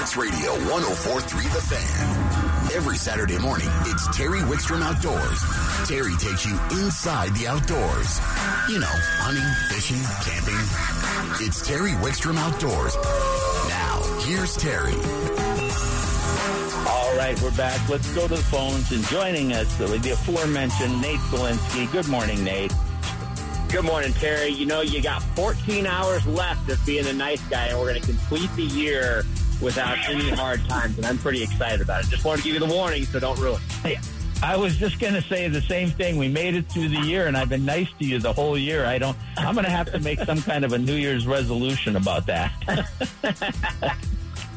Sports Radio 1043 The Fan. Every Saturday morning, it's Terry Wickstrom Outdoors. Terry takes you inside the outdoors. You know, hunting, fishing, camping. It's Terry Wickstrom Outdoors. Now, here's Terry. All right, we're back. Let's go to the phones. And joining us, the aforementioned Nate Zelinsky. Good morning, Nate. Good morning, Terry. You know, you got 14 hours left of being a nice guy, and we're going to complete the year without any hard times, and I'm pretty excited about it. Just wanted to give you the warning, so don't ruin it. Hey, I was just going to say the same thing. We made it through the year, and I've been nice to you the whole year. I don't. I'm going to have to make some kind of a New Year's resolution about that.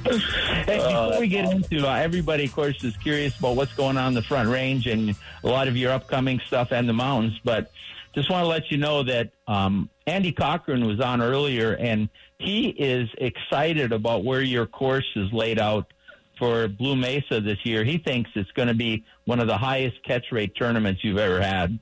hey, before we get into uh, everybody, of course, is curious about what's going on in the Front Range and a lot of your upcoming stuff and the mountains, but just want to let you know that um, Andy Cochran was on earlier, and he is excited about where your course is laid out for Blue Mesa this year. He thinks it's going to be one of the highest catch rate tournaments you've ever had.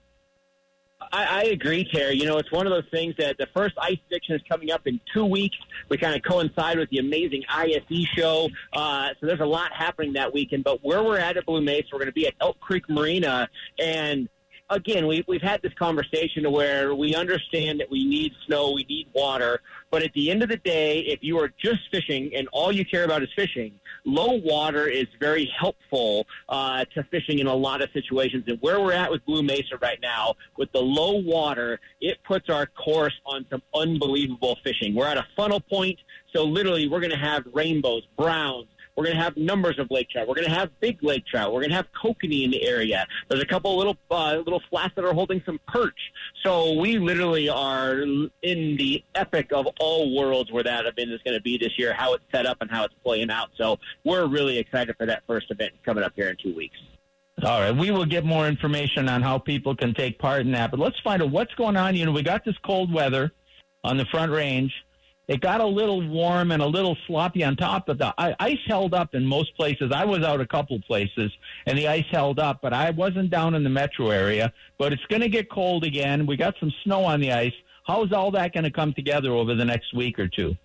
I, I agree, Terry. You know, it's one of those things that the first Ice Addiction is coming up in two weeks. We kind of coincide with the amazing ISE show. Uh, so there's a lot happening that weekend. But where we're at at Blue Mesa, we're going to be at Elk Creek Marina. And again, we, we've had this conversation where we understand that we need snow, we need water, but at the end of the day, if you are just fishing and all you care about is fishing, low water is very helpful uh, to fishing in a lot of situations. And where we're at with Blue Mesa right now, with the low water, it puts our course on some unbelievable fishing. We're at a funnel point, so literally we're going to have rainbows, browns, we're going to have numbers of lake trout. We're going to have big lake trout. We're going to have kokanee in the area. There's a couple little uh, little flats that are holding some perch. So we literally are in the epic of all worlds where that event is going to be this year, how it's set up and how it's playing out. So we're really excited for that first event coming up here in two weeks. All right, we will get more information on how people can take part in that. But let's find out what's going on. You know, we got this cold weather on the front range. It got a little warm and a little sloppy on top, but the ice held up in most places. I was out a couple places, and the ice held up, but I wasn't down in the metro area. But it's going to get cold again. We got some snow on the ice. How's all that going to come together over the next week or two?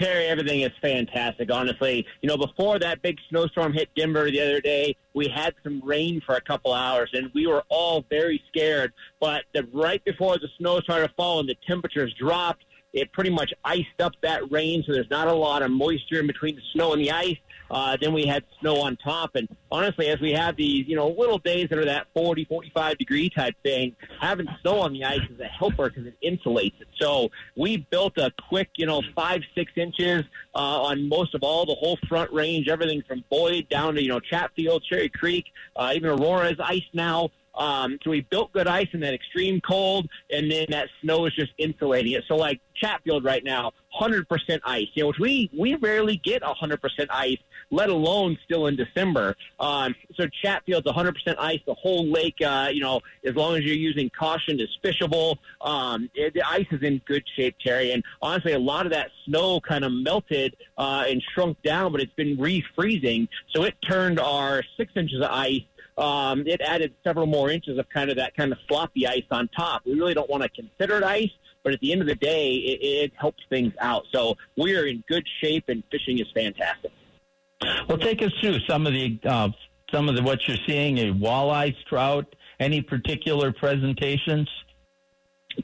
Terry, everything is fantastic, honestly. You know, before that big snowstorm hit Denver the other day, we had some rain for a couple hours, and we were all very scared. But the, right before the snow started falling, the temperatures dropped it pretty much iced up that rain, so there's not a lot of moisture in between the snow and the ice. Uh, then we had snow on top. And honestly, as we have these, you know, little days that are that 40, 45 degree type thing, having snow on the ice is a helper because it insulates it. So we built a quick, you know, five, six inches uh, on most of all the whole front range, everything from Boyd down to, you know, Chatfield, Cherry Creek, uh, even Aurora's ice now. Um, so we built good ice in that extreme cold, and then that snow is just insulating it. So like Chatfield right now, 100% ice. You know, which we we rarely get 100% ice, let alone still in December. Um, so Chatfield's 100% ice. The whole lake, uh, you know, as long as you're using caution, is fishable. Um, it, the ice is in good shape, Terry. And honestly, a lot of that snow kind of melted uh, and shrunk down, but it's been refreezing. So it turned our six inches of ice um, it added several more inches of kind of that kind of floppy ice on top. We really don't want to consider it ice, but at the end of the day, it, it helps things out. So we are in good shape, and fishing is fantastic. Well, take us through some of the uh, some of the what you're seeing: a walleye, trout. Any particular presentations?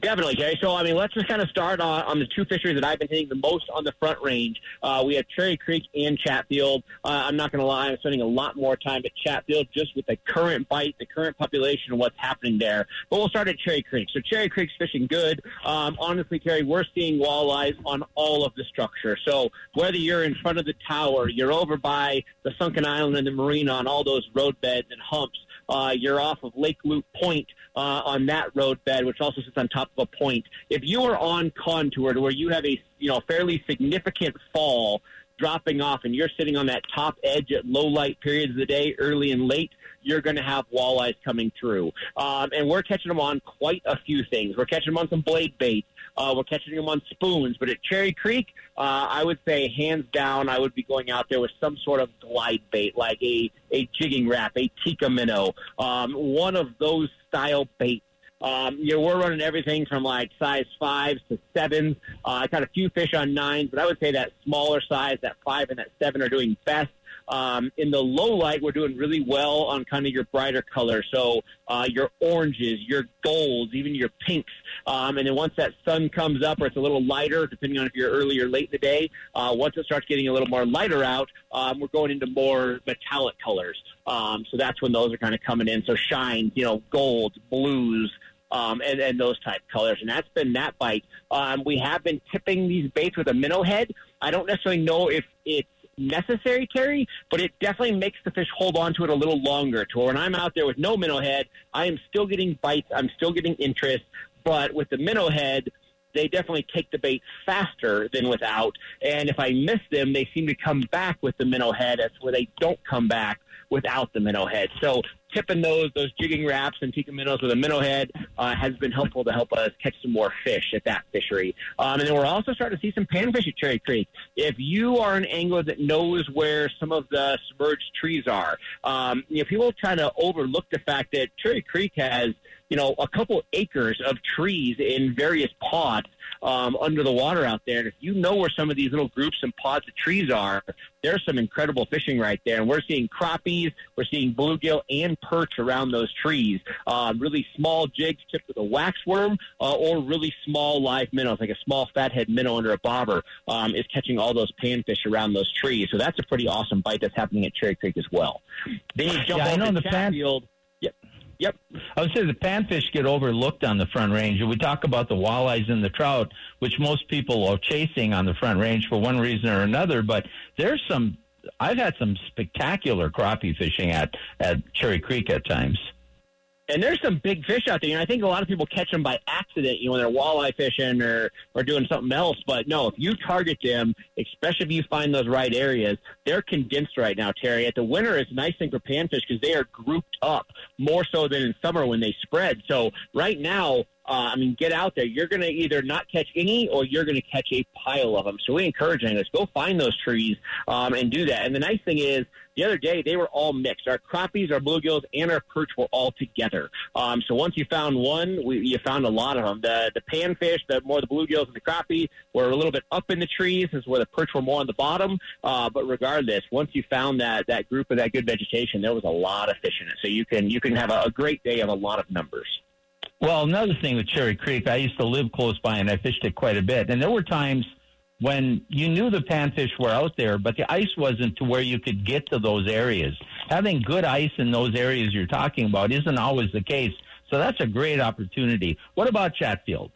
Definitely, Gary. So, I mean, let's just kind of start on, on the two fisheries that I've been hitting the most on the front range. Uh, we have Cherry Creek and Chatfield. Uh, I'm not going to lie, I'm spending a lot more time at Chatfield just with the current bite, the current population, and what's happening there. But we'll start at Cherry Creek. So, Cherry Creek's fishing good. Um, honestly, Terry, we're seeing walleyes on all of the structure. So, whether you're in front of the tower, you're over by the Sunken Island and the marina on all those road beds and humps, uh, you're off of Lake Loop Point uh, on that roadbed, which also sits on top of a point. If you are on contour to where you have a you know fairly significant fall dropping off and you're sitting on that top edge at low light periods of the day, early and late, you're going to have walleyes coming through. Um, and we're catching them on quite a few things. We're catching them on some blade bait. Uh, we're catching them on spoons. But at Cherry Creek, uh, I would say hands down, I would be going out there with some sort of glide bait, like a, a jigging Rap, a tikka minnow, um, one of those style baits Um, you know, we're running everything from like size fives to sevens. Uh, I got a few fish on nines, but I would say that smaller size, that five and that seven, are doing best. Um, in the low light, we're doing really well on kind of your brighter colors. So uh, your oranges, your golds, even your pinks. Um, and then once that sun comes up, or it's a little lighter, depending on if you're early or late in the day, uh, once it starts getting a little more lighter out, um, we're going into more metallic colors. Um, so that's when those are kind of coming in. So shine, you know, golds, blues, um, and, and those type colors. And that's been that bite. Um, we have been tipping these baits with a minnow head. I don't necessarily know if it's necessary, Terry, but it definitely makes the fish hold on to it a little longer. To when I'm out there with no minnow head, I am still getting bites, I'm still getting interest, but with the minnow head, they definitely take the bait faster than without. And if I miss them, they seem to come back with the minnow head. That's where they don't come back without the minnow head. So tipping those those jigging Raps and tikka minnows with a minnow head uh, has been helpful to help us catch some more fish at that fishery. Um, and then we're also starting to see some panfish at Cherry Creek. If you are an angler that knows where some of the submerged trees are, um, you know, people kind of overlook the fact that Cherry Creek has you know, a couple acres of trees in various pods um, under the water out there. And if you know where some of these little groups and pods of trees are, there's some incredible fishing right there. And we're seeing crappies, we're seeing bluegill and perch around those trees. Uh, really small jigs tipped with a waxworm uh, or really small live minnows, like a small fathead minnow under a bobber, um, is catching all those panfish around those trees. So that's a pretty awesome bite that's happening at Cherry Creek as well. Then you jump yeah, over I know to the pan- Yep. Yep. I would say the panfish get overlooked on the front range. We talk about the walleyes and the trout, which most people are chasing on the front range for one reason or another. But there's some. I've had some spectacular crappie fishing at at Cherry Creek at times. And there's some big fish out there. And I think a lot of people catch them by accident, you know, when they're walleye fishing or, or doing something else. But no, if you target them, especially if you find those right areas, they're condensed right now, Terry. At the winter, it's a nice thing for panfish because they are grouped up more so than in summer when they spread. So right now, uh, I mean, get out there. You're going to either not catch any or you're going to catch a pile of them. So we encourage to go find those trees um, and do that. And the nice thing is, the other day they were all mixed. Our crappies, our bluegills, and our perch were all together. Um, so once you found one, we, you found a lot of them. The the panfish, the more the bluegills and the crappie were a little bit up in the trees, is where the perch were more on the bottom. Uh, but regardless, once you found that that group of that good vegetation, there was a lot of fish in it. So you can you can have a, a great day of a lot of numbers. Well, another thing with Cherry Creek, I used to live close by and I fished it quite a bit. And there were times when you knew the panfish were out there, but the ice wasn't to where you could get to those areas. Having good ice in those areas you're talking about isn't always the case. So that's a great opportunity. What about Chatfield?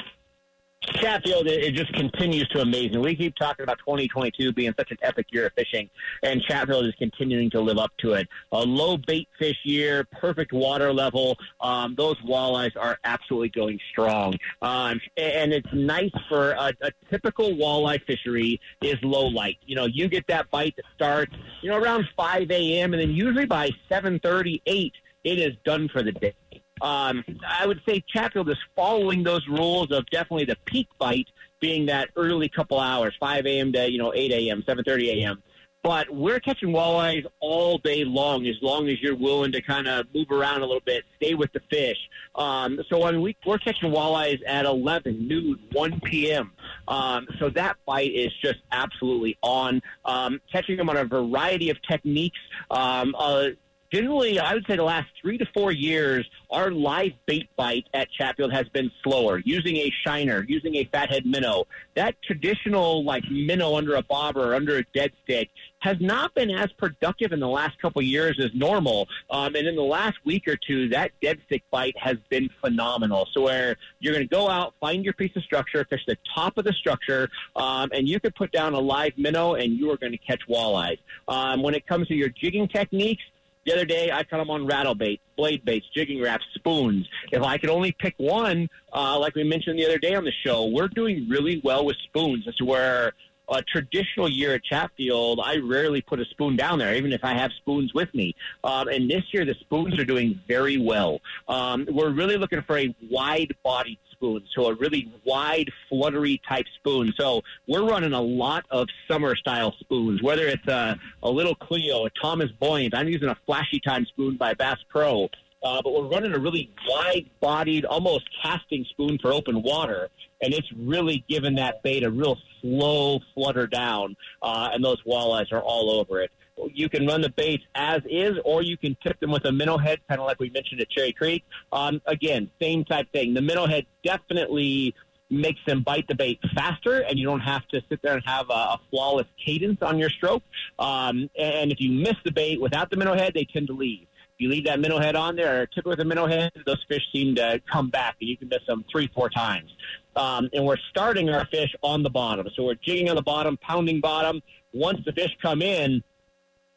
Chatfield, it, just continues to amaze me. We keep talking about 2022 being such an epic year of fishing, and Chatfield is continuing to live up to it. A low bait fish year, perfect water level. Um, those walleyes are absolutely going strong, um, and it's nice for a, a typical walleye fishery is low light. You know, you get that bite that starts, you know, around 5 a.m. and then usually by 7:30, 8, it is done for the day. Um, I would say Chatfield is following those rules of definitely the peak bite being that early couple hours, 5 a.m. to you know 8 a.m., 7:30 a.m. But we're catching walleyes all day long, as long as you're willing to kind of move around a little bit, stay with the fish. Um, so I mean, we, we're catching walleyes at 11, noon, 1 p.m. Um, so that bite is just absolutely on. Um, catching them on a variety of techniques. Um, uh, generally, I would say the last three to four years, our live bait bite at Chatfield has been slower, using a shiner, using a fathead minnow. That traditional, like, minnow under a bobber or under a dead stick has not been as productive in the last couple years as normal. Um, and in the last week or two, that dead stick bite has been phenomenal. So where you're going to go out, find your piece of structure, fish the top of the structure, um, and you could put down a live minnow and you are going to catch walleyes. Um, when it comes to your jigging techniques, the other day, I caught them on rattle bait, blade baits, jigging Raps, spoons. If I could only pick one, uh, like we mentioned the other day on the show, we're doing really well with spoons. That's where a traditional year at Chatfield, I rarely put a spoon down there, even if I have spoons with me. Um, and this year, the spoons are doing very well. Um, we're really looking for a wide-bodied spoon, so a really wide, fluttery type spoon. So we're running a lot of summer-style spoons, whether it's a, a little Cleo, a Thomas Buoyant. I'm using a Flashy Time spoon by Bass Pro. uh, but we're running a really wide-bodied, almost casting spoon for open water, and it's really given that bait a real slow flutter down, uh, and those walleyes are all over it. You can run the baits as is, or you can tip them with a minnow head, kind of like we mentioned at Cherry Creek. Um, again, same type thing. The minnow head definitely makes them bite the bait faster, and you don't have to sit there and have a, a flawless cadence on your stroke. Um, and if you miss the bait without the minnow head, they tend to leave. If you leave that minnow head on there or tip it with a minnow head, those fish seem to come back, and you can miss them three, four times. Um, and we're starting our fish on the bottom. So we're jigging on the bottom, pounding bottom. Once the fish come in,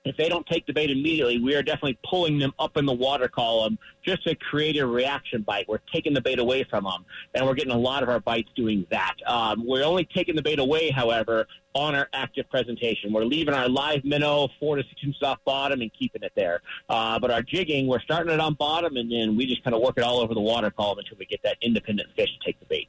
if they don't take the bait immediately, we are definitely pulling them up in the water column just to create a reaction bite. We're taking the bait away from them, and we're getting a lot of our bites doing that. Um, we're only taking the bait away, however, on our active presentation. We're leaving our live minnow four to six inches off bottom and keeping it there. Uh, but our jigging, we're starting it on bottom, and then we just kind of work it all over the water column until we get that independent fish to take the bait.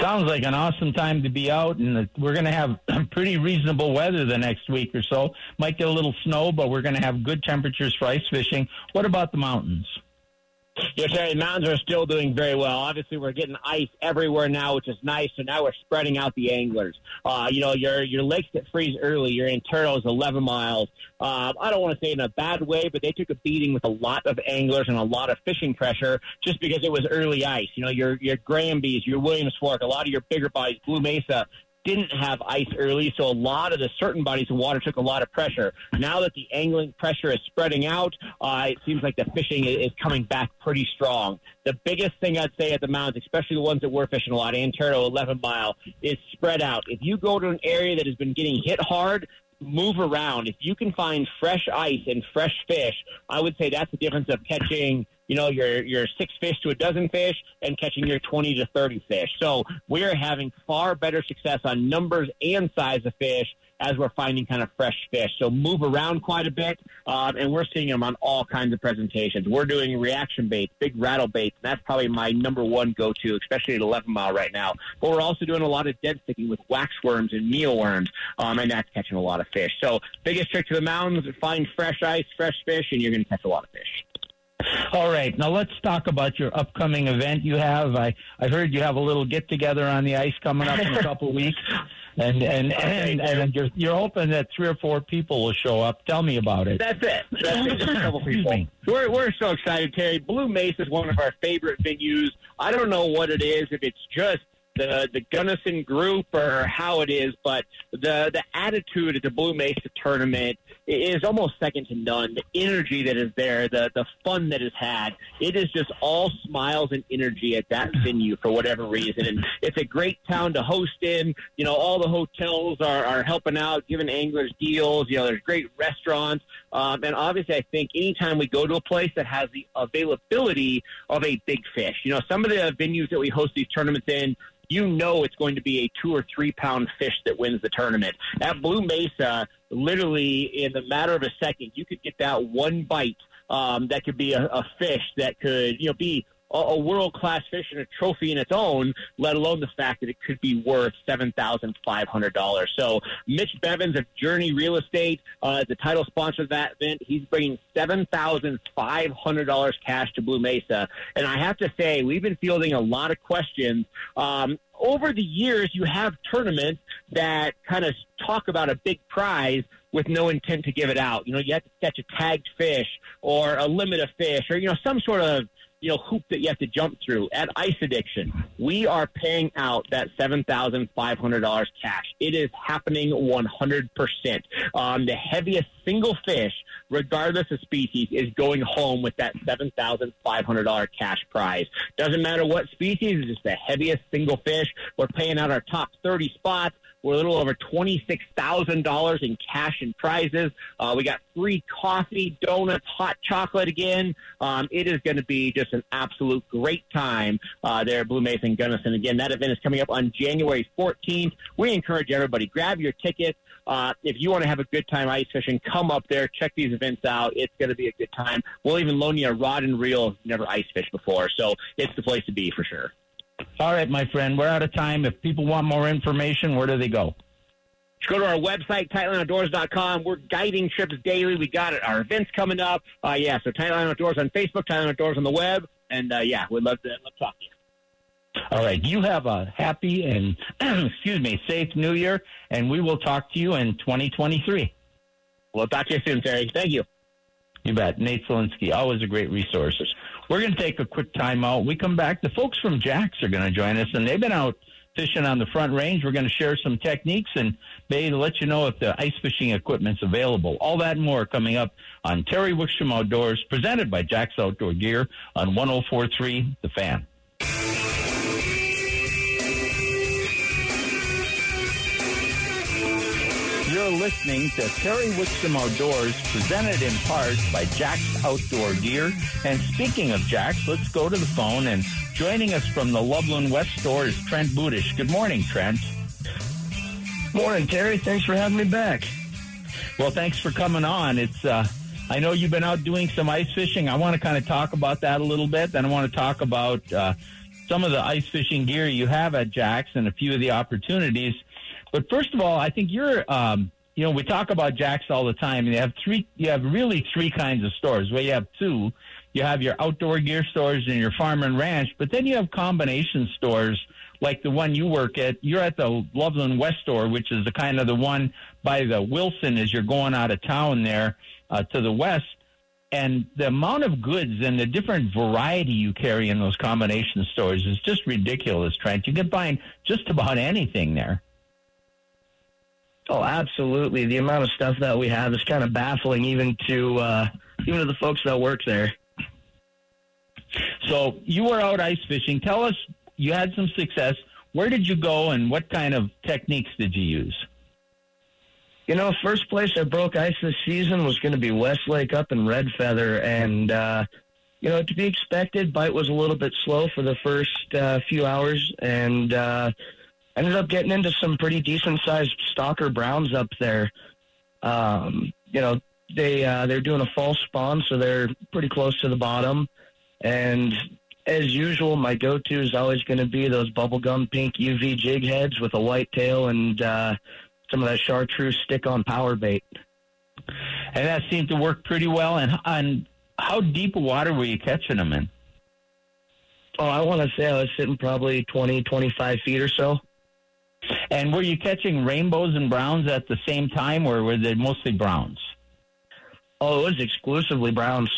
Sounds like an awesome time to be out, and we're going to have pretty reasonable weather the next week or so. Might get a little snow, but we're going to have good temperatures for ice fishing. What about the mountains? Yeah, Terry, mountains are still doing very well. Obviously, we're getting ice everywhere now, which is nice. So now we're spreading out the anglers. Uh, you know, your your lakes that freeze early, your Anteros 11 miles. Uh, I don't want to say in a bad way, but they took a beating with a lot of anglers and a lot of fishing pressure just because it was early ice. You know, your your Granby's, your Williams Fork, a lot of your bigger bodies, Blue Mesa, didn't have ice early, so a lot of the certain bodies of water took a lot of pressure. Now that the angling pressure is spreading out, uh, it seems like the fishing is coming back pretty strong. The biggest thing I'd say at the mountains, especially the ones that we're fishing a lot, Antero 11 mile, is spread out. If you go to an area that has been getting hit hard, move around. If you can find fresh ice and fresh fish, I would say that's the difference of catching you know, your your six fish to a dozen fish and catching your 20 to 30 fish. So we're having far better success on numbers and size of fish as we're finding kind of fresh fish. So move around quite a bit, um, and we're seeing them on all kinds of presentations. We're doing reaction baits, big rattle baits, and that's probably my number one go-to, especially at 11 mile right now. But we're also doing a lot of dead sticking with wax worms and mealworms, um, and that's catching a lot of fish. So biggest trick to the mountains, find fresh ice, fresh fish, and you're going to catch a lot of fish. All right, now let's talk about your upcoming event you have. I, I heard you have a little get together on the ice coming up in a couple of weeks, and and okay, and, and you're you're hoping that three or four people will show up. Tell me about it. That's it. That's it. Just a couple people. We're we're so excited, Terry. Blue Mesa is one of our favorite venues. I don't know what it is. If it's just the the Gunnison group or how it is, but the the attitude at the Blue Mesa tournament is almost second to none. The energy that is there, the the fun that is had, it is just all smiles and energy at that venue for whatever reason. And it's a great town to host in. You know, all the hotels are, are helping out, giving anglers deals. You know, there's great restaurants. Um, and obviously, I think anytime we go to a place that has the availability of a big fish, you know, some of the venues that we host these tournaments in, you know it's going to be a two or three pound fish that wins the tournament. At Blue Mesa, literally in the matter of a second, you could get that one bite um, that could be a, a fish that could, you know, be a, a world class fish and a trophy in its own, let alone the fact that it could be worth seven thousand five hundred dollars. So Mitch Bevins of Journey Real Estate uh, the title sponsor of that event. He's bringing seven thousand five hundred dollars cash to Blue Mesa, and I have to say we've been fielding a lot of questions. Um, over the years, you have tournaments that kind of talk about a big prize with no intent to give it out. You know, you have to catch a tagged fish or a limit of fish or, you know, some sort of you know hoop that you have to jump through. At Ice Addiction, we are paying out that seven thousand five hundred dollars cash. It is happening one hundred percent. Um, the heaviest single fish, regardless of species, is going home with that seven thousand five hundred dollar cash prize. Doesn't matter what species; it's just the heaviest single fish. We're paying out our top thirty spots. We're a little over $26,000 in cash and prizes. Uh, we got free coffee, donuts, hot chocolate again. Um, it is going to be just an absolute great time uh, there at Blue and Gunnison. Again, that event is coming up on January 14th. We encourage everybody, grab your tickets. Uh, if you want to have a good time ice fishing, come up there, check these events out. It's going to be a good time. We'll even loan you a rod and reel. Never ice fished before, so it's the place to be for sure. All right, my friend, we're out of time. If people want more information, where do they go? go to our website, tightlineoutdoors.com. We're guiding trips daily. We got it. Our events coming up. Uh, yeah, so Tightline Outdoors on Facebook, Tightline Outdoors on the web. And uh, yeah, we'd love to, love to talk to you. All right. You have a happy and, excuse me, safe new year, and we will talk to you in 2023. We'll talk to you soon, Terry. Thank you. You bet. Nate Zelinsky, always a great resource. We're going to take a quick time out. We come back. The folks from Jax are going to join us, and they've been out fishing on the front range. We're going to share some techniques and maybe let you know if the ice fishing equipment's available. All that and more coming up on Terry Wickstrom Outdoors, presented by Jax Outdoor Gear on 1043 The Fan. Listening to Terry Wickstrom Outdoors, presented in part by Jax Outdoor Gear. And speaking of Jax, let's go to the phone. And joining us from the Loveland West store is Trent Budish. Good morning, Trent. Morning, Terry. Thanks for having me back. Well, thanks for coming on. It's uh, I know you've been out doing some ice fishing. I want to kind of talk about that a little bit. Then I want to talk about uh, some of the ice fishing gear you have at Jax and a few of the opportunities but first of all, I think you're, um, you know, we talk about Jax all the time, and you have three, you have really three kinds of stores. Well, you have two. You have your outdoor gear stores and your farm and ranch, but then you have combination stores like the one you work at. You're at the Loveland West store, which is the kind of the one by the Wilson as you're going out of town there uh, to the west. And the amount of goods and the different variety you carry in those combination stores is just ridiculous, Trent. You can find just about anything there. Oh, absolutely. The amount of stuff that we have is kind of baffling, even to uh, even to the folks that work there. So you were out ice fishing. Tell us, you had some success. Where did you go, and what kind of techniques did you use? You know, first place I broke ice this season was going to be Westlake up in Red Feather, and uh, you know, to be expected, bite was a little bit slow for the first uh, few hours, and uh, ended up getting into some pretty decent sized stalker browns up there. Um, you know, they uh, they're doing a false spawn, so they're pretty close to the bottom. And as usual, my go to is always going to be those bubblegum pink UV jig heads with a white tail and uh, some of that chartreuse stick on power bait. And that seemed to work pretty well. And, and how deep water were you catching them in? Oh, I want to say I was sitting probably 20, 25 feet or so. And were you catching rainbows and browns at the same time, or were they mostly browns? Oh, it was exclusively browns.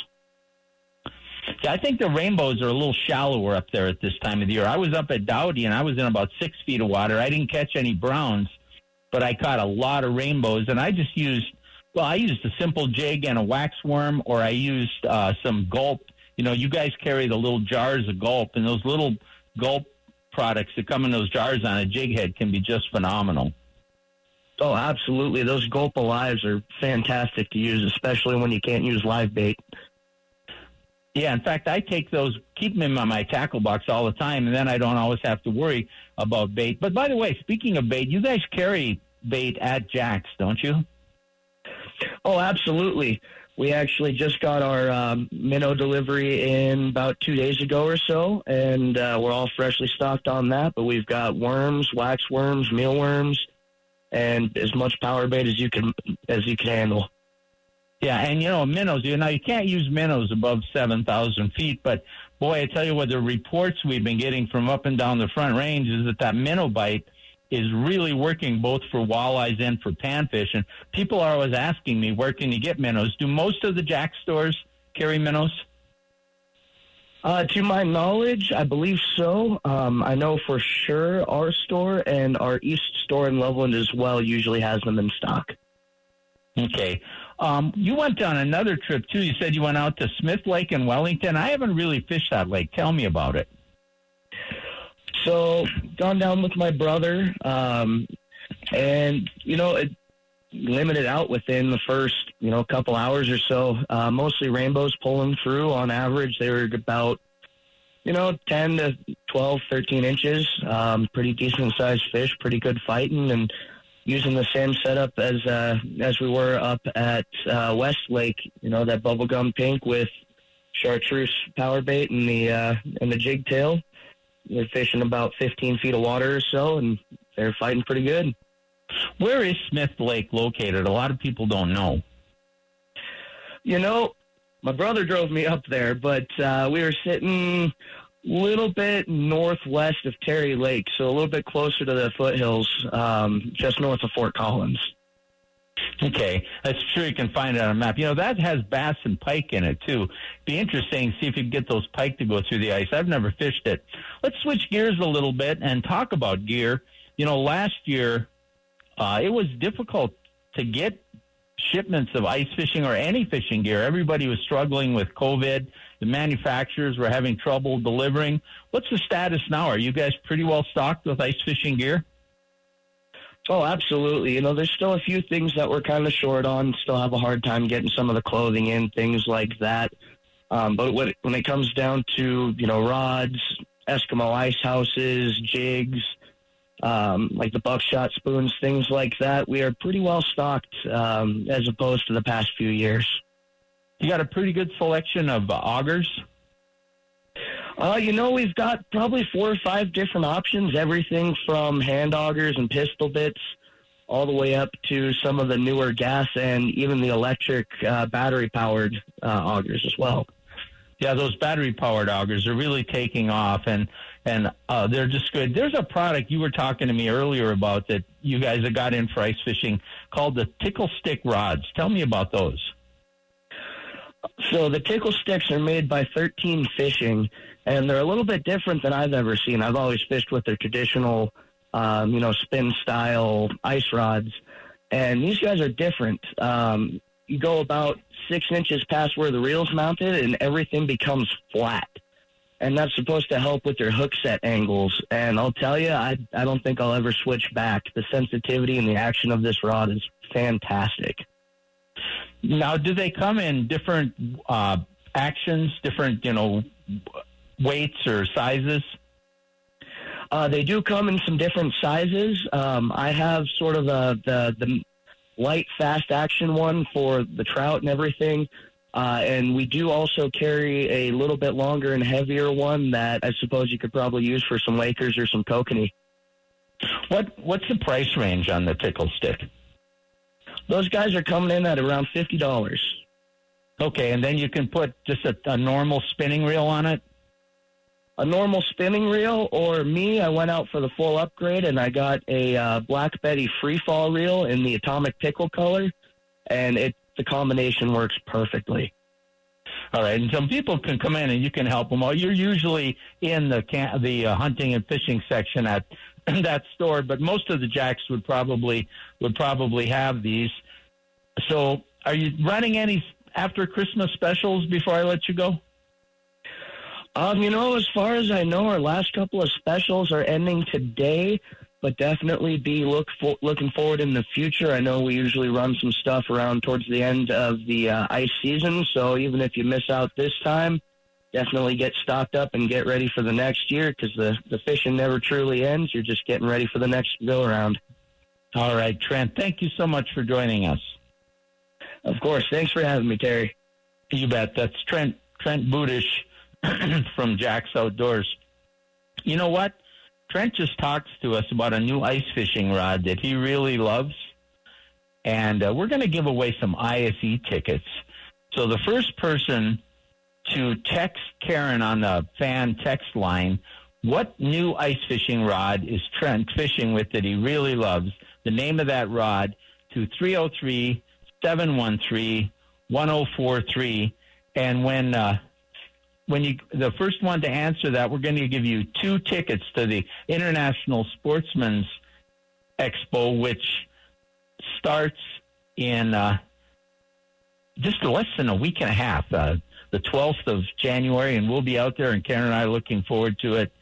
Yeah, I think the rainbows are a little shallower up there at this time of the year. I was up at Dowdy and I was in about six feet of water. I didn't catch any browns, but I caught a lot of rainbows. And I just used, well, I used a simple jig and a wax worm, or I used uh, some gulp. You know, you guys carry the little jars of gulp, and those little gulp products that come in those jars on a jig head can be just phenomenal. Oh, absolutely. Those Gulp Alives are fantastic to use, especially when you can't use live bait. Yeah, in fact, I take those, keep them in my tackle box all the time, and then I don't always have to worry about bait. But by the way, speaking of bait, you guys carry bait at Jax, don't you? Oh, absolutely. We actually just got our um, minnow delivery in about two days ago or so, and uh, we're all freshly stocked on that. But we've got worms, wax worms, mealworms, and as much power bait as you can as you can handle. Yeah, and you know minnows. You know you can't use minnows above seven thousand feet, but boy, I tell you what, the reports we've been getting from up and down the Front Range is that that minnow bite is really working both for walleyes and for panfish. And people are always asking me, where can you get minnows? Do most of the Jax stores carry minnows? Uh, to my knowledge, I believe so. Um, I know for sure our store and our East store in Loveland as well usually has them in stock. Okay. Um, you went on another trip too. You said you went out to Smith Lake in Wellington. I haven't really fished that lake. Tell me about it. So, gone down with my brother, um, and you know, it limited out within the first you know couple hours or so. Uh, mostly rainbows pulling through. On average, they were about you know 10 to 12, 13 inches. Um, pretty decent sized fish. Pretty good fighting and using the same setup as uh, as we were up at uh, West Lake. You know that bubblegum pink with chartreuse power bait and the uh, and the jig tail. They're fishing about 15 feet of water or so, and they're fighting pretty good. Where is Smith Lake located? A lot of people don't know. You know, my brother drove me up there, but uh, we were sitting a little bit northwest of Terry Lake, so a little bit closer to the foothills, um, just north of Fort Collins. Okay, I'm sure you can find it on a map. You know that has bass and pike in it too. Be interesting. See if you can get those pike to go through the ice. I've never fished it. Let's switch gears a little bit and talk about gear. You know, last year uh, it was difficult to get shipments of ice fishing or any fishing gear. Everybody was struggling with COVID. The manufacturers were having trouble delivering. What's the status now? Are you guys pretty well stocked with ice fishing gear? Oh, absolutely. You know, there's still a few things that we're kind of short on. Still have a hard time getting some of the clothing in, things like that. Um, but when it, when it comes down to you know rods, Eskimo ice houses, jigs, um, like the buckshot spoons, things like that, we are pretty well stocked um, as opposed to the past few years. You got a pretty good selection of augers. Uh, you know, we've got probably four or five different options. Everything from hand augers and pistol bits, all the way up to some of the newer gas and even the electric uh, battery powered uh, augers as well. Yeah, those battery powered augers are really taking off, and and uh, they're just good. There's a product you were talking to me earlier about that you guys have got in for ice fishing called the tickle stick rods. Tell me about those. So the tickle sticks are made by 13 Fishing, and they're a little bit different than I've ever seen. I've always fished with their traditional, um, you know, spin style ice rods, and these guys are different. Um, you go about six inches past where the reel's mounted, and everything becomes flat. And that's supposed to help with your hook set angles. And I'll tell you, I, I don't think I'll ever switch back. The sensitivity and the action of this rod is fantastic. Now, do they come in different uh, actions, different, you know, weights or sizes? Uh, they do come in some different sizes. Um, I have sort of a, the the light, fast action one for the trout and everything. Uh, and we do also carry a little bit longer and heavier one that I suppose you could probably use for some Lakers or some kokanee. What What's the price range on the tickle stick? Those guys are coming in at around fifty dollars. Okay, and then you can put just a, a normal spinning reel on it. A normal spinning reel, or me, I went out for the full upgrade and I got a uh, Black Betty free fall reel in the atomic pickle color, and it the combination works perfectly. All right, and some people can come in and you can help them out. You're usually in the can- the uh, hunting and fishing section at that store, but most of the Jax would probably would probably have these. So, are you running any after Christmas specials before I let you go? Um, you know, as far as I know, our last couple of specials are ending today, but definitely be look for, looking forward in the future. I know we usually run some stuff around towards the end of the uh, ice season, so even if you miss out this time, definitely get stocked up and get ready for the next year because the the fishing never truly ends. You're just getting ready for the next go around. All right, Trent. Thank you so much for joining us. Of course. Thanks for having me, Terry. You bet. That's Trent Trent Budish from Jax Outdoors. You know what? Trent just talks to us about a new ice fishing rod that he really loves. And uh, we're going to give away some ISE tickets. So the first person to text Karen on the fan text line, what new ice fishing rod is Trent fishing with that he really loves? The name of that rod to 303 713 1043. And when uh, when you the first one to answer that, we're going to give you two tickets to the International Sportsman's Expo, which starts in uh, just less than a week and a half, uh, the 12th of January, and we'll be out there, and Karen and I are looking forward to it.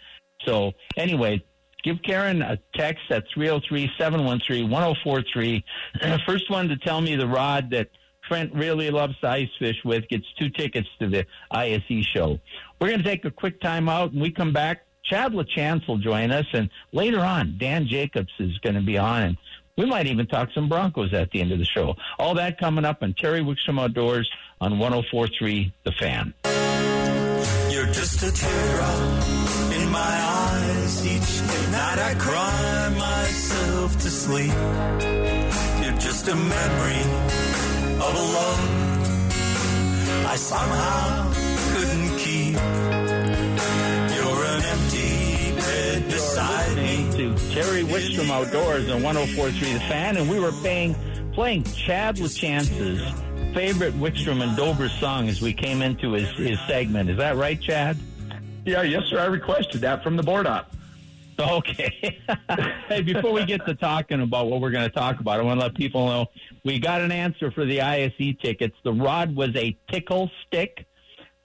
So, anyway, give Karen a text at 303 713 1043. First one to tell me the rod that Trent really loves to ice fish with gets two tickets to the ISE show. We're going to take a quick time out and we come back. Chad LaChance will join us, and later on, Dan Jacobs is going to be on, and we might even talk some Broncos at the end of the show. All that coming up on Terry Wickstrom Outdoors on 1043 The Fan. You're just a teardrop in my eyes. Each night I cry myself to sleep. You're just a memory of a love I somehow couldn't keep. Wickstrom Outdoors on 1043 The Fan, and we were paying, playing Chad LaChance's favorite Wickstrom and Dover song as we came into his, his segment. Is that right, Chad? Yeah, yes, sir. I requested that from the board op. Okay. hey, before we get to talking about what we're going to talk about, I want to let people know we got an answer for the ISE tickets. The rod was a tickle stick.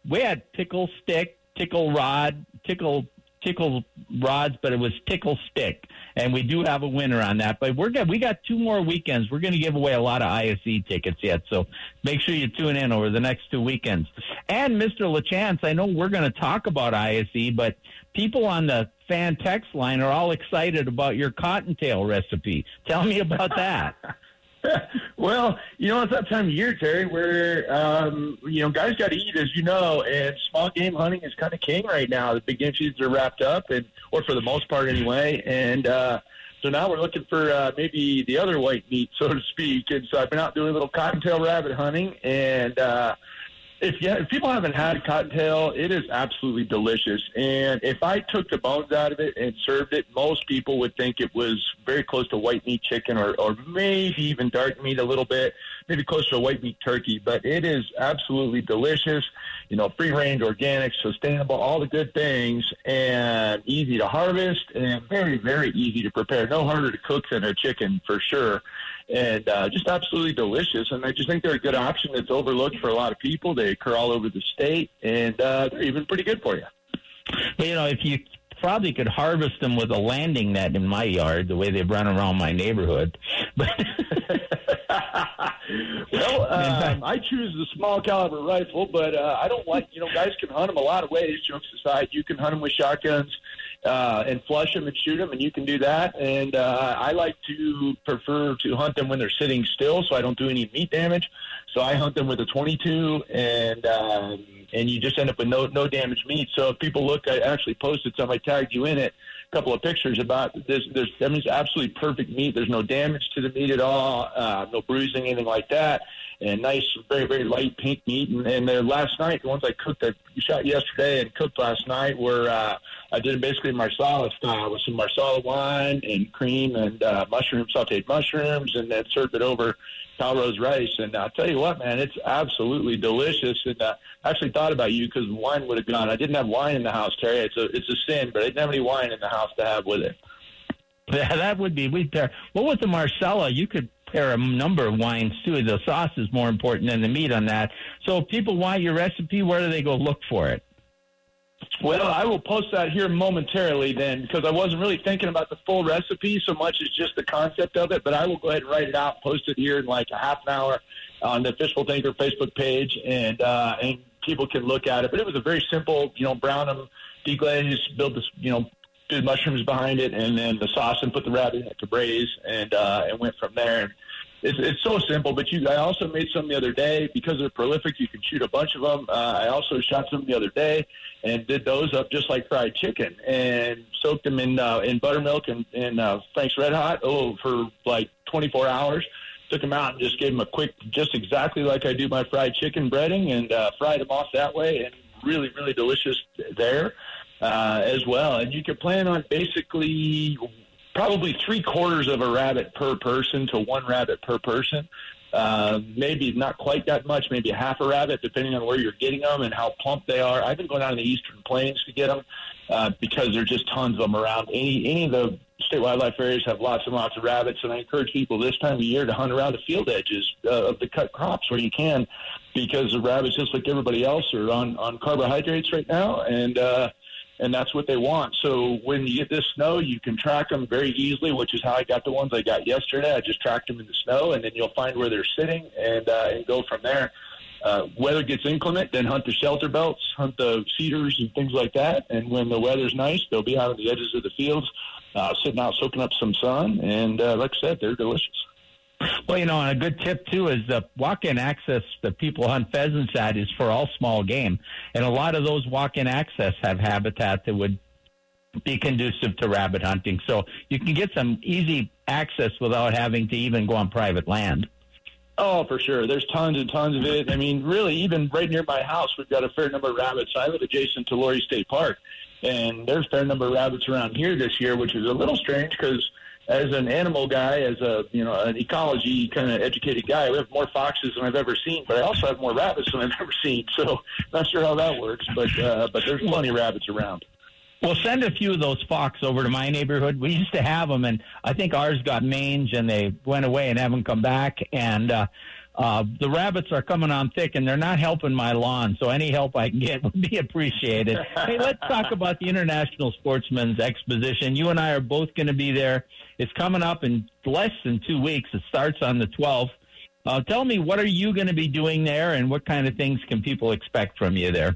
We had tickle stick, tickle rod, tickle tickle rods, but it was tickle stick, and we do have a winner on that. But we're good. We got two more weekends. We're going to give away a lot of ISE tickets yet, so make sure you tune in over the next two weekends. And Mr. LaChance, I know we're going to talk about ISE, but people on the fan text line are all excited about your cottontail recipe. Tell me about that. well, you know, it's that time of year, Terry, where um, you know guys got to eat, as you know, and small game hunting is kind of king right now. The big game seasons are wrapped up, and or for the most part anyway, and uh, so now we're looking for uh, maybe the other white meat, so to speak. And so I've been out doing a little cottontail rabbit hunting, and uh, if yeah, if people haven't had cottontail, it is absolutely delicious. And if I took the bones out of it and served it, most people would think it was very close to white meat chicken, or or maybe even dark meat a little bit, maybe close to white meat turkey. But it is absolutely delicious. You know, free range, organic, sustainable, all the good things, and easy to harvest, and very very easy to prepare. No harder to cook than a chicken for sure and uh, just absolutely delicious. And I just think they're a good option that's overlooked for a lot of people. They occur all over the state, and uh, they're even pretty good for you. Well, you know, if you probably could harvest them with a landing net in my yard, the way they run around my neighborhood. But well, um, I choose the small caliber rifle, but uh, I don't like. You know, guys can hunt them a lot of ways. Jokes aside, you can hunt them with shotguns uh, and flush them and shoot them, and you can do that. And uh, I like to prefer to hunt them when they're sitting still, so I don't do any meat damage. So I hunt them with a 22, and um, and you just end up with no no damaged meat. So if people look, I actually posted some. I tagged you in it. A couple of pictures about this. There's I mean, it's absolutely perfect meat. There's no damage to the meat at all. Uh, no bruising, anything like that and nice, very, very light pink meat. And, and the last night, the ones I cooked, I shot yesterday and cooked last night were, uh, I did basically marsala style with some marsala wine and cream and uh, mushroom, sauteed mushrooms, and then served it over Calrose rice. And I'll tell you what, man, it's absolutely delicious. And uh, I actually thought about you because wine would have gone. I didn't have wine in the house, Terry. It's a, it's a sin, but I didn't have any wine in the house to have with it. Yeah, that would be. We pair. Well, with the Marsala, you could pair a number of wines too. The sauce is more important than the meat on that. So, if people want your recipe, where do they go look for it? Well, I will post that here momentarily then because I wasn't really thinking about the full recipe so much as just the concept of it. But I will go ahead and write it out, post it here in like a half an hour on the Fishful Thinker Facebook page, and uh, and people can look at it. But it was a very simple, you know, brown them, deglaze, build this, you know, do mushrooms behind it, and then the sauce, and put the rabbit in to braise, and uh, and went from there. It's, it's so simple, but you. I also made some the other day because they're prolific. You can shoot a bunch of them. Uh, I also shot some the other day and did those up just like fried chicken and soaked them in uh, in buttermilk and, and uh, Frank's Red Hot. Oh, for like 24 hours. Took them out and just gave them a quick, just exactly like I do my fried chicken breading, and uh, fried them off that way, and really, really delicious there uh, as well. And you can plan on basically probably three quarters of a rabbit per person to one rabbit per person. Uh, maybe not quite that much, maybe half a rabbit, depending on where you're getting them and how plump they are. I've been going out in the eastern plains to get them uh, because there's just tons of them around. Any any of the state wildlife areas have lots and lots of rabbits, and I encourage people this time of year to hunt around the field edges uh, of the cut crops where you can, because the rabbits, just like everybody else, are on on carbohydrates right now, and uh, and that's what they want. So when you get this snow, you can track them very easily, which is how I got the ones I got yesterday. I just tracked them in the snow, and then you'll find where they're sitting and uh, and go from there. Uh, weather gets inclement, then hunt the shelter belts, hunt the cedars and things like that. And when the weather's nice, they'll be out on the edges of the fields, uh, sitting out soaking up some sun. And uh, like I said, they're delicious. Well, you know, and a good tip too is the walk-in access that people hunt pheasants at is for all small game, and a lot of those walk-in access have habitat that would be conducive to rabbit hunting. So you can get some easy access without having to even go on private land. Oh, for sure. There's tons and tons of it. I mean, really, even right near my house, we've got a fair number of rabbits. I live adjacent to Lory State Park, and there's a fair number of rabbits around here this year, which is a little strange because as an animal guy, as a you know an ecology kind of educated guy, we have more foxes than I've ever seen, but I also have more rabbits than I've ever seen. So not sure how that works, but uh, but there's plenty of rabbits around. Well, send a few of those fox over to my neighborhood. We used to have them, and I think ours got mange, and they went away and haven't come back. And uh, uh, the rabbits are coming on thick, and they're not helping my lawn. So any help I can get would be appreciated. hey, let's talk about the International Sportsman's Exposition. You and I are both going to be there. It's coming up in less than two weeks. It starts on the 12th. Uh, tell me, what are you going to be doing there, and what kind of things can people expect from you there?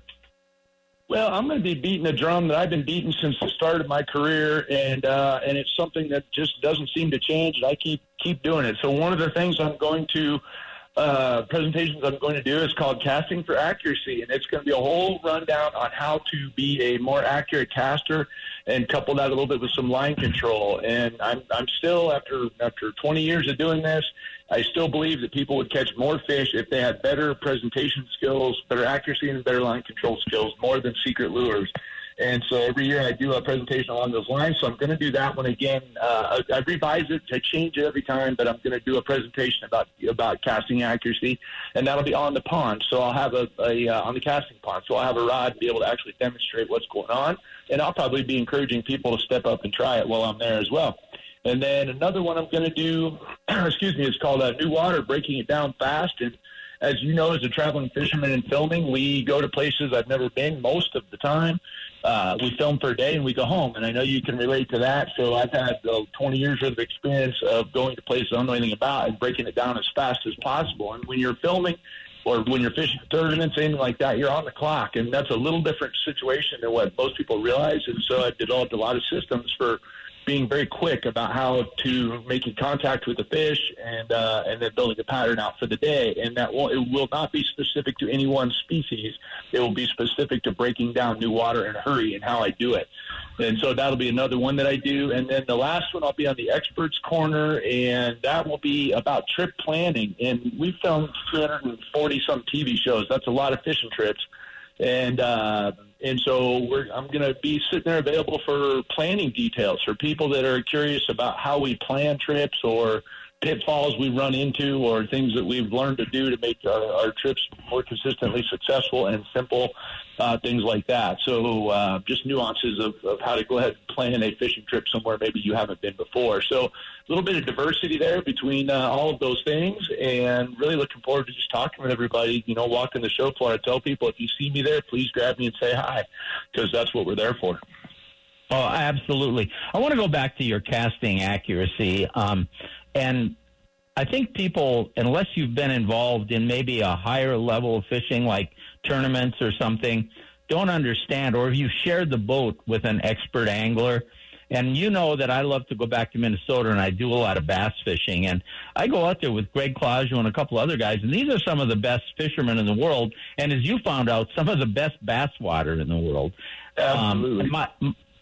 Well, I'm going to be beating a drum that I've been beating since the start of my career, and uh, and it's something that just doesn't seem to change, and I keep keep doing it. So one of the things I'm going to uh, presentations I'm going to do is called Casting for Accuracy, and it's going to be a whole rundown on how to be a more accurate caster, and couple that a little bit with some line control. And I'm I'm still after after 20 years of doing this, I still believe that people would catch more fish if they had better presentation skills, better accuracy, and better line control skills, more than secret lures. And so every year I do a presentation along those lines. So I'm going to do that one again. Uh, I, I revise it, I change it every time, but I'm going to do a presentation about about casting accuracy, and that'll be on the pond. So I'll have a, a uh, on the casting pond. So I'll have a rod and be able to actually demonstrate what's going on, and I'll probably be encouraging people to step up and try it while I'm there as well. And then another one I'm going to do, excuse me, is called uh, New Water, breaking it down fast. And as you know, as a traveling fisherman and filming, we go to places I've never been most of the time. Uh, we film for a day and we go home. And I know you can relate to that. So I've had uh, 20 years worth of experience of going to places I don't know anything about and breaking it down as fast as possible. And when you're filming, or when you're fishing tournaments, anything like that, you're on the clock, and that's a little different situation than what most people realize. And so I've developed a lot of systems for being very quick about how to making contact with the fish and uh, and then building a pattern out for the day. And that will, it will not be specific to any one species. It will be specific to breaking down new water in a hurry and how I do it. And so that'll be another one that I do. And then the last one I'll be on the experts corner, and that will be about trip planning. And we've filmed 340 some TV shows. That's a lot of fishing trips. And uh, and so we're, I'm going to be sitting there available for planning details for people that are curious about how we plan trips or pitfalls we run into or things that we've learned to do to make our, our trips more consistently successful and simple, uh, things like that. So uh, just nuances of, of how to go ahead and plan a fishing trip somewhere maybe you haven't been before. So a little bit of diversity there between uh, all of those things and really looking forward to just talking with everybody, you know, walking the show floor. I tell people if you see me there, please grab me and say hi because that's what we're there for. Oh, absolutely. I want to go back to your casting accuracy. Um, and I think people, unless you've been involved in maybe a higher level of fishing, like tournaments or something, don't understand, or if you shared the boat with an expert angler, and you know that I love to go back to Minnesota and I do a lot of bass fishing. And I go out there with Greg Claudio and a couple other guys, and these are some of the best fishermen in the world. And as you found out, some of the best bass water in the world. Absolutely. Um, my,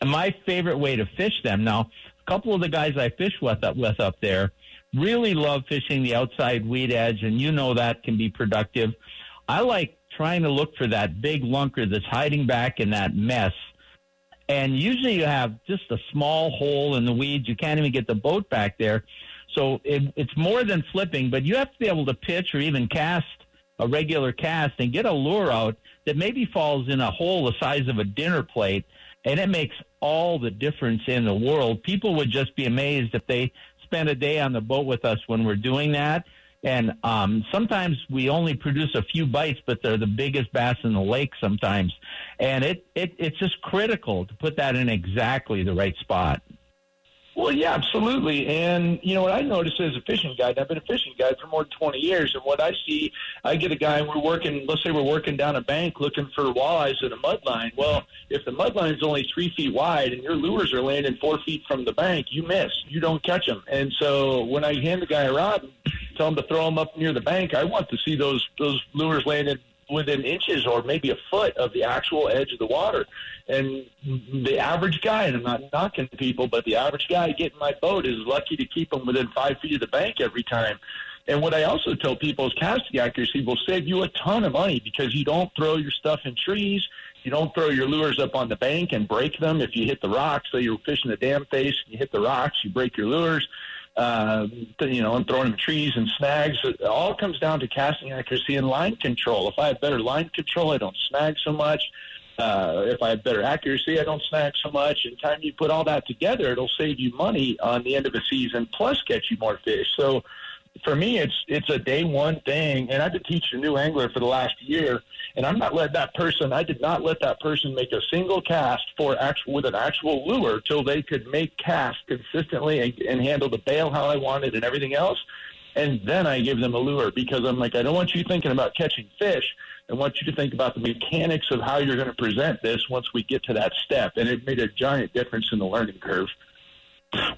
my favorite way to fish them. Now, a couple of the guys I fish with, with up there really love fishing the outside weed edge, and you know that can be productive. I like trying to look for that big lunker that's hiding back in that mess. And usually you have just a small hole in the weeds. You can't even get the boat back there. So it, it's more than flipping, but you have to be able to pitch or even cast a regular cast and get a lure out that maybe falls in a hole the size of a dinner plate. And it makes all the difference in the world. People would just be amazed if they spend a day on the boat with us when we're doing that. And um, sometimes we only produce a few bites, but they're the biggest bass in the lake sometimes. And it, it it's just critical to put that in exactly the right spot. Well, yeah, absolutely. And you know what I noticed as a fishing guide, I've been a fishing guide for more than twenty years, and what I see, I get a guy and we're working. Let's say we're working down a bank looking for walleyes in a mud line. Well, if the mud line is only three feet wide and your lures are landing four feet from the bank, you miss. You don't catch them. And so when I hand the guy a rod and tell him to throw them up near the bank, I want to see those those lures landed within inches or maybe a foot of the actual edge of the water. And the average guy, and I'm not knocking people, but the average guy getting my boat is lucky to keep them within five feet of the bank every time. And what I also tell people is casting accuracy will save you a ton of money because you don't throw your stuff in trees. You don't throw your lures up on the bank and break them if you hit the rocks. So you're fishing a dam face, and you hit the rocks, you break your lures. Uh, you know, and throwing trees and snags. It all comes down to casting accuracy and line control. If I have better line control, I don't snag so much. Uh, if I have better accuracy, I don't snag so much. And time you put all that together, it'll save you money on the end of a season, plus get you more fish. So for me, it's it's a day one thing, and I've been teaching a new angler for the last year, and I'm not let that person. I did not let that person make a single cast for actual with an actual lure till they could make casts consistently and, and handle the bail how I wanted and everything else. And then I give them a lure because I'm like, I don't want you thinking about catching fish. I want you to think about the mechanics of how you're going to present this once we get to that step. And it made a giant difference in the learning curve.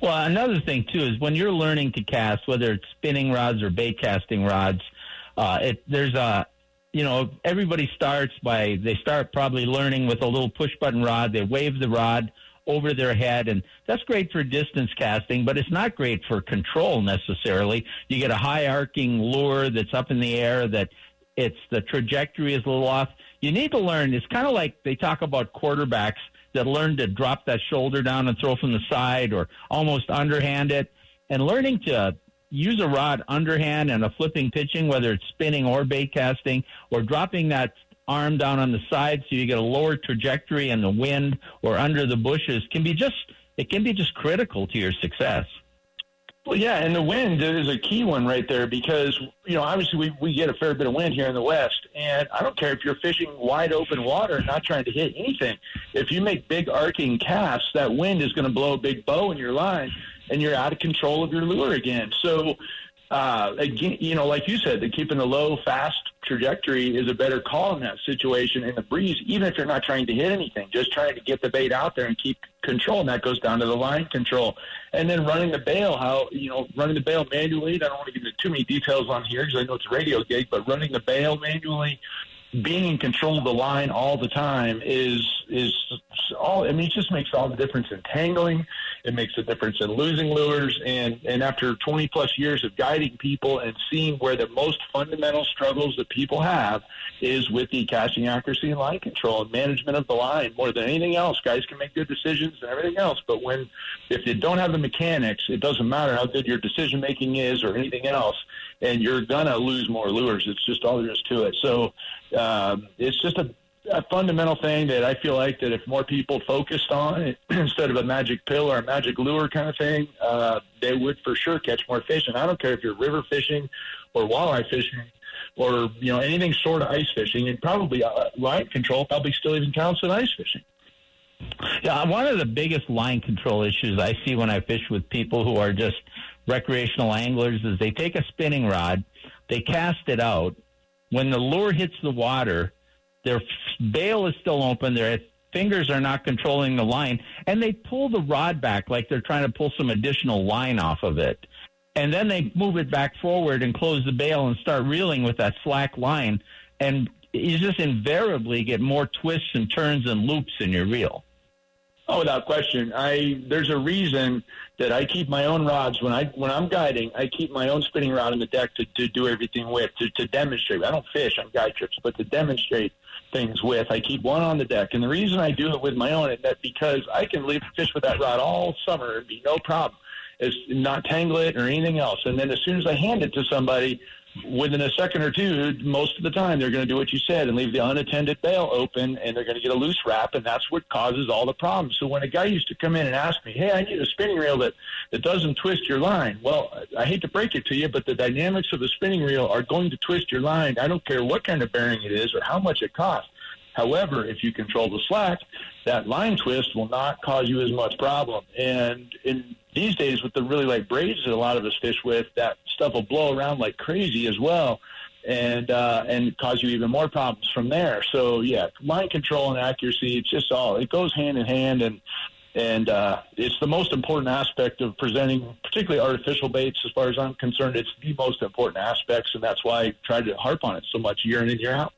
Well, another thing too is when you're learning to cast, whether it's spinning rods or bait casting rods, uh, it, there's a, you know, everybody starts by they start probably learning with a little push button rod. They wave the rod over their head, and that's great for distance casting, but it's not great for control necessarily. You get a high arcing lure that's up in the air that it's the trajectory is a little off. You need to learn. It's kind of like they talk about quarterbacks that learn to drop that shoulder down and throw from the side or almost underhand it. And learning to use a rod underhand and a flipping pitching, whether it's spinning or bait casting, or dropping that arm down on the side so you get a lower trajectory in the wind or under the bushes can be just it can be just critical to your success. Well, yeah, and the wind is a key one right there because, you know, obviously we, we get a fair bit of wind here in the West, and I don't care if you're fishing wide open water not trying to hit anything. If you make big arcing casts, that wind is going to blow a big bow in your line, and you're out of control of your lure again. So, uh, again, you know, like you said, the keeping a low, fast trajectory is a better call in that situation in the breeze, even if you're not trying to hit anything, just trying to get the bait out there and keep control. And that goes down to the line control. And then running the bail, how, you know, running the bail manually. I don't want to get into too many details on here because I know it's a radio gig, but running the bail manually, being in control of the line all the time is is all. I mean, it just makes all the difference in tangling. It makes a difference in losing lures. And and after 20 plus years of guiding people and seeing where the most fundamental struggles that people have is with the casting accuracy and line control and management of the line more than anything else. Guys can make good decisions and everything else, but when if you don't have the mechanics, it doesn't matter how good your decision making is or anything else, and you're gonna lose more lures. It's just all there is to it. So um, it's just a, a fundamental thing that I feel like that if more people focused on it instead of a magic pill or a magic lure kind of thing, uh, they would for sure catch more fish. And I don't care if you're river fishing or walleye fishing or you know anything sort of ice fishing, and probably uh, line control probably still even counts as ice fishing. Yeah, one of the biggest line control issues I see when I fish with people who are just recreational anglers is they take a spinning rod, they cast it out, when the lure hits the water, their bail is still open, their fingers are not controlling the line, and they pull the rod back like they're trying to pull some additional line off of it. And then they move it back forward and close the bail and start reeling with that slack line. And you just invariably get more twists and turns and loops in your reel. Oh, without question. I there's a reason that I keep my own rods when I when I'm guiding. I keep my own spinning rod in the deck to, to do everything with to, to demonstrate. I don't fish on guide trips, but to demonstrate things with. I keep one on the deck, and the reason I do it with my own is that because I can leave fish with that rod all summer and be no problem, is not tangle it or anything else. And then as soon as I hand it to somebody, within a second or two, most of the time they're going to do what you said and leave the unattended bail open, and they're going to get a loose wrap, and that's what causes all the problems. So when a guy used to come in and ask me, "Hey, I need a spinning reel that that doesn't twist your line," well, I hate to break it to you, but the dynamics of the spinning reel are going to twist your line. I don't care what kind of bearing it is or how much it costs. However, if you control the slack, that line twist will not cause you as much problem. And in these days, with the really light braids that a lot of us fish with, that stuff will blow around like crazy as well, and uh, and cause you even more problems from there. So yeah, line control and accuracy, it's just all it goes hand in hand, and and uh, it's the most important aspect of presenting, particularly artificial baits. As far as I'm concerned, it's the most important aspects, and that's why I try to harp on it so much year in and year out.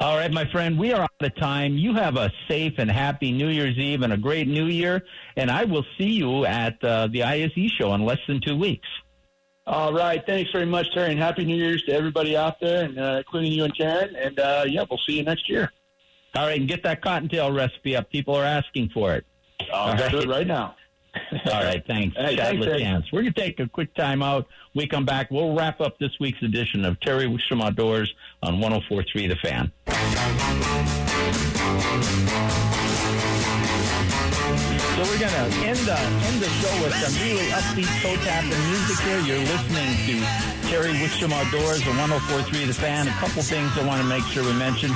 All right, my friend, we are out of time. You have a safe and happy New Year's Eve and a great New Year, and I will see you at uh, the ISE show in less than two weeks. All right. Thanks very much, Terry, and Happy New Year's to everybody out there, and uh, including you and Karen. And uh, yeah, we'll see you next year. All right, and get that cottontail recipe up. People are asking for it. I'll All do it right now. All right, thanks. Hey, Chad thanks, Terry. LaChance. We're going to take a quick time out. We come back. We'll wrap up this week's edition of Terry Wickstrom Outdoors on 1043 The Fan. So we're going to end the, end the show with some really upbeat toe tapping music here. You're listening to Terry Wickstrom Outdoors on 1043 The Fan. A couple things I want to make sure we mention.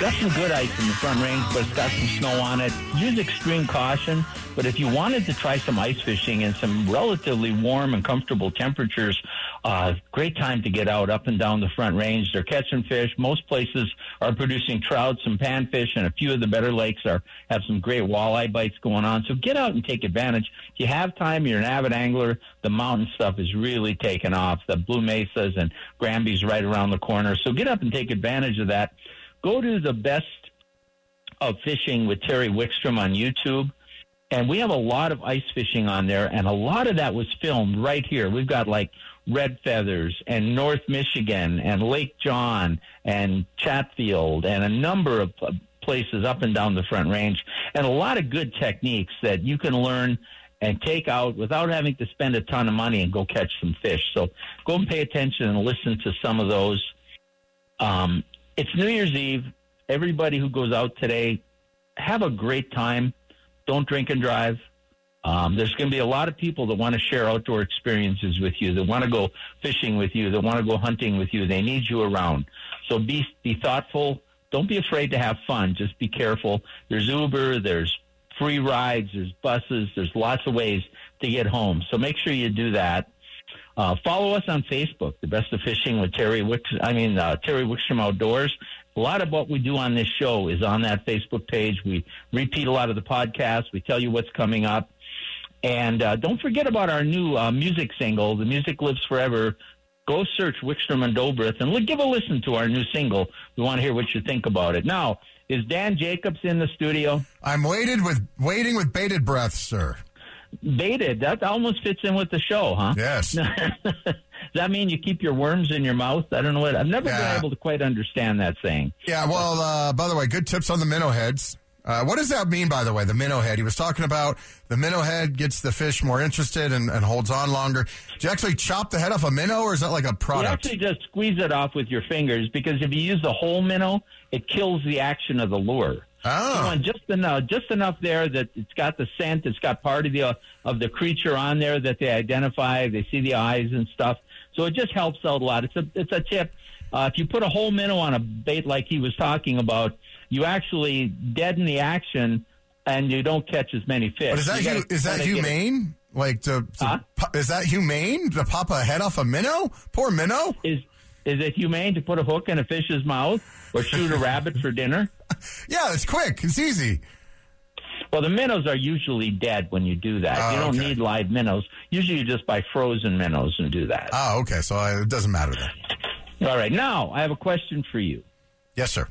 Got some good ice in the front range, but it's got some snow on it. Use extreme caution. But if you wanted to try some ice fishing in some relatively warm and comfortable temperatures, uh, great time to get out up and down the front range. They're catching fish. Most places are producing trout, some panfish, and a few of the better lakes are have some great walleye bites going on. So get out and take advantage. If you have time, you're an avid angler. The mountain stuff is really taking off. The Blue Mesas and Granby's right around the corner. So get up and take advantage of that. Go to the best of fishing with Terry Wickstrom on YouTube. And we have a lot of ice fishing on there, and a lot of that was filmed right here. We've got like Red Feathers and North Michigan and Lake John and Chatfield and a number of uh, places up and down the front range, and a lot of good techniques that you can learn and take out without having to spend a ton of money and go catch some fish. So go and pay attention and listen to some of those. Um, it's New Year's Eve. Everybody who goes out today, have a great time. Don't drink and drive. Um, there's going to be a lot of people that want to share outdoor experiences with you, that want to go fishing with you, that want to go hunting with you. They need you around. So be be thoughtful. Don't be afraid to have fun. Just be careful. There's Uber. There's free rides. There's buses. There's lots of ways to get home. So make sure you do that. Uh, follow us on Facebook, The Best of Fishing with Terry Wicks. I mean uh, Terry Wickstrom Outdoors. A lot of what we do on this show is on that Facebook page. We repeat a lot of the podcasts. We tell you what's coming up, and uh, don't forget about our new uh, music single, "The Music Lives Forever." Go search Wickstrom and Dobrith and give a listen to our new single. We want to hear what you think about it. Now, is Dan Jacobs in the studio? I'm waited with waiting with bated breath, sir. Baited. That almost fits in with the show, huh? Yes. Does that mean you keep your worms in your mouth? I don't know what. I've never Yeah. been able to quite understand that saying. Yeah, well, uh, by the way, good tips on the minnow heads. Uh, what does that mean, by the way, the minnow head? He was talking about the minnow head gets the fish more interested and, and holds on longer. Do you actually chop the head off a minnow, or is that like a product? You actually just squeeze it off with your fingers because if you use the whole minnow, it kills the action of the lure. You oh, just enough, just enough there that it's got the scent. It's got part of the uh, of the creature on there that they identify. They see the eyes and stuff. So it just helps out a lot. It's a it's a tip. Uh, if you put a whole minnow on a bait like he was talking about, you actually deaden the action and you don't catch as many fish. but is that You gotta hu- is that kinda get it- humane? Like to, to Huh? is that humane to pop a head off a minnow? Poor minnow. Is is it humane to put a hook in a fish's mouth or shoot a rabbit for dinner? Yeah, it's quick. It's easy. Well, the minnows are usually dead when you do that. Oh, you don't okay. need live minnows. Usually, you just buy frozen minnows and do that. Oh, okay. So uh, it doesn't matter then. All right. Now, I have a question for you. Yes, sir.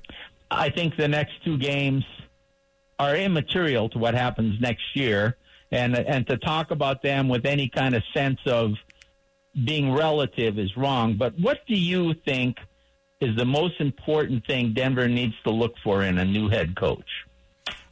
I think the next two games are immaterial to what happens next year, and and to talk about them with any kind of sense of being relative is wrong. But what do you think is the most important thing Denver needs to look for in a new head coach?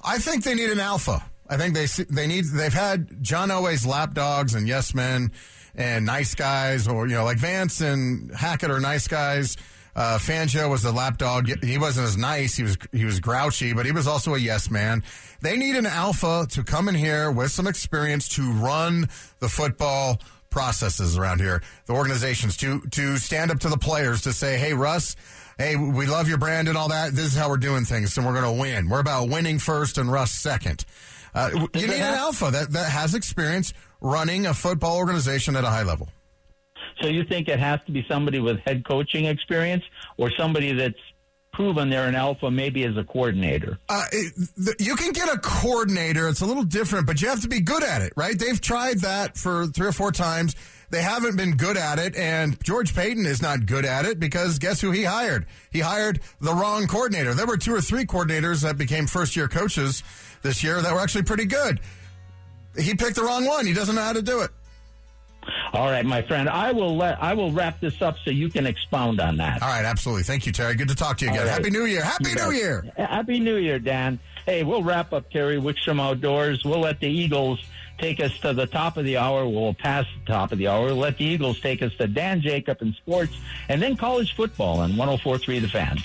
I think they need an alpha. I think they they need they've had John Elway's lapdogs and yes men and nice guys or you know like Vance and Hackett are nice guys. Uh, Fangio was the lapdog. He wasn't as nice. He was he was grouchy, but he was also a yes man. They need an alpha to come in here with some experience to run the football processes around here, the organizations to to stand up to the players to say, "Hey, Russ, hey, we love your brand and all that. This is how we're doing things, and we're going to win. We're about winning first and Russ second. Uh, you need an alpha that that has experience running a football organization at a high level. So you think it has to be somebody with head coaching experience or somebody that's proven they're an alpha maybe as a coordinator? Uh, you can get a coordinator. It's a little different, but you have to be good at it, right? They've tried that for three or four times. they haven't been good at it, and George Paton is not good at it because guess who he hired? He hired the wrong coordinator. There were two or three coordinators that became first year coaches this year that were actually pretty good. He picked the wrong one. He doesn't know how to do it. All right, my friend. I will let I will wrap this up so you can expound on that. All right, absolutely. Thank you, Terry. Good to talk to you again. Right. Happy New Year. Happy New Year. Happy New Year, Dan. Hey, we'll wrap up Terry Wickstrom Outdoors. We'll let the Eagles take us to the top of the hour. We'll pass the top of the hour. We'll let the Eagles take us to Dan Jacob in sports and then college football on 1043 The Fan.